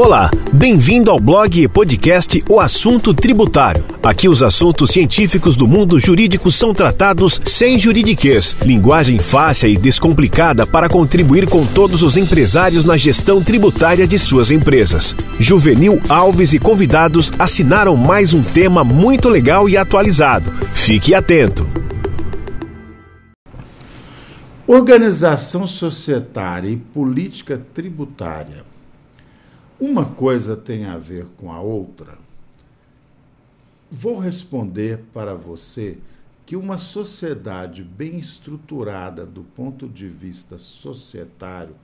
Olá, bem-vindo ao blog e podcast O Assunto Tributário. Aqui os assuntos científicos do mundo jurídico são tratados sem juridiquês, linguagem fácil e descomplicada para contribuir com todos os empresários na gestão tributária de suas empresas. Juvenil Alves e convidados assinaram mais um tema muito legal e atualizado. Fique atento. Organização societária e política tributária uma coisa tem a ver com a outra? Vou responder para você que uma sociedade bem estruturada do ponto de vista societário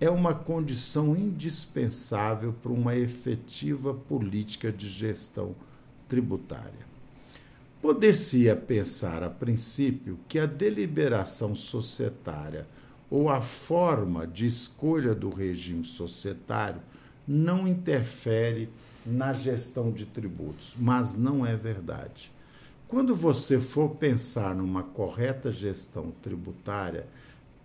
é uma condição indispensável para uma efetiva política de gestão tributária. Poder-se-ia pensar, a princípio, que a deliberação societária ou a forma de escolha do regime societário não interfere na gestão de tributos, mas não é verdade. Quando você for pensar numa correta gestão tributária,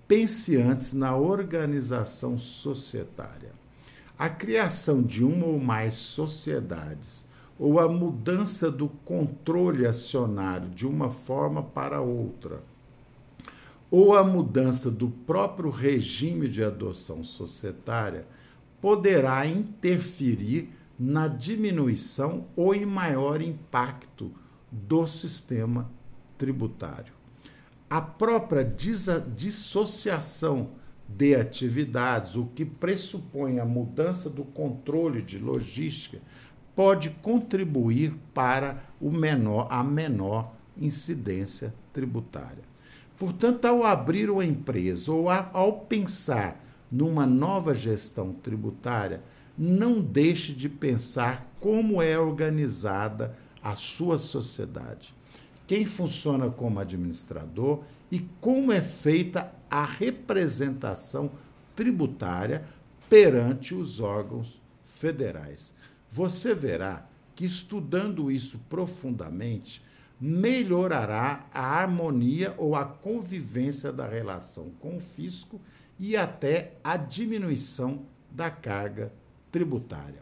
pense antes na organização societária. A criação de uma ou mais sociedades ou a mudança do controle acionário de uma forma para outra, ou a mudança do próprio regime de adoção societária poderá interferir na diminuição ou em maior impacto do sistema tributário. A própria dissociação de atividades, o que pressupõe a mudança do controle de logística, pode contribuir para menor, a menor incidência tributária. Portanto, ao abrir uma empresa ou ao pensar numa nova gestão tributária, não deixe de pensar como é organizada a sua sociedade, quem funciona como administrador e como é feita a representação tributária perante os órgãos federais. Você verá que estudando isso profundamente, melhorará a harmonia ou a convivência da relação com o fisco e até a diminuição da carga tributária.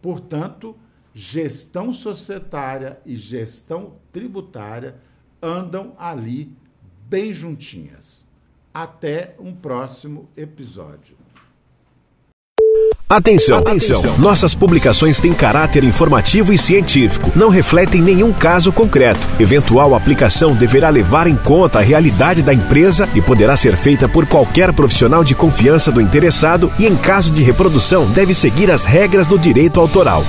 Portanto, gestão societária e gestão tributária andam ali bem juntinhas. Até um próximo episódio. Atenção, atenção! Nossas publicações têm caráter informativo e científico, não refletem nenhum caso concreto. Eventual aplicação deverá levar em conta a realidade da empresa e poderá ser feita por qualquer profissional de confiança do interessado e, em caso de reprodução, deve seguir as regras do direito autoral.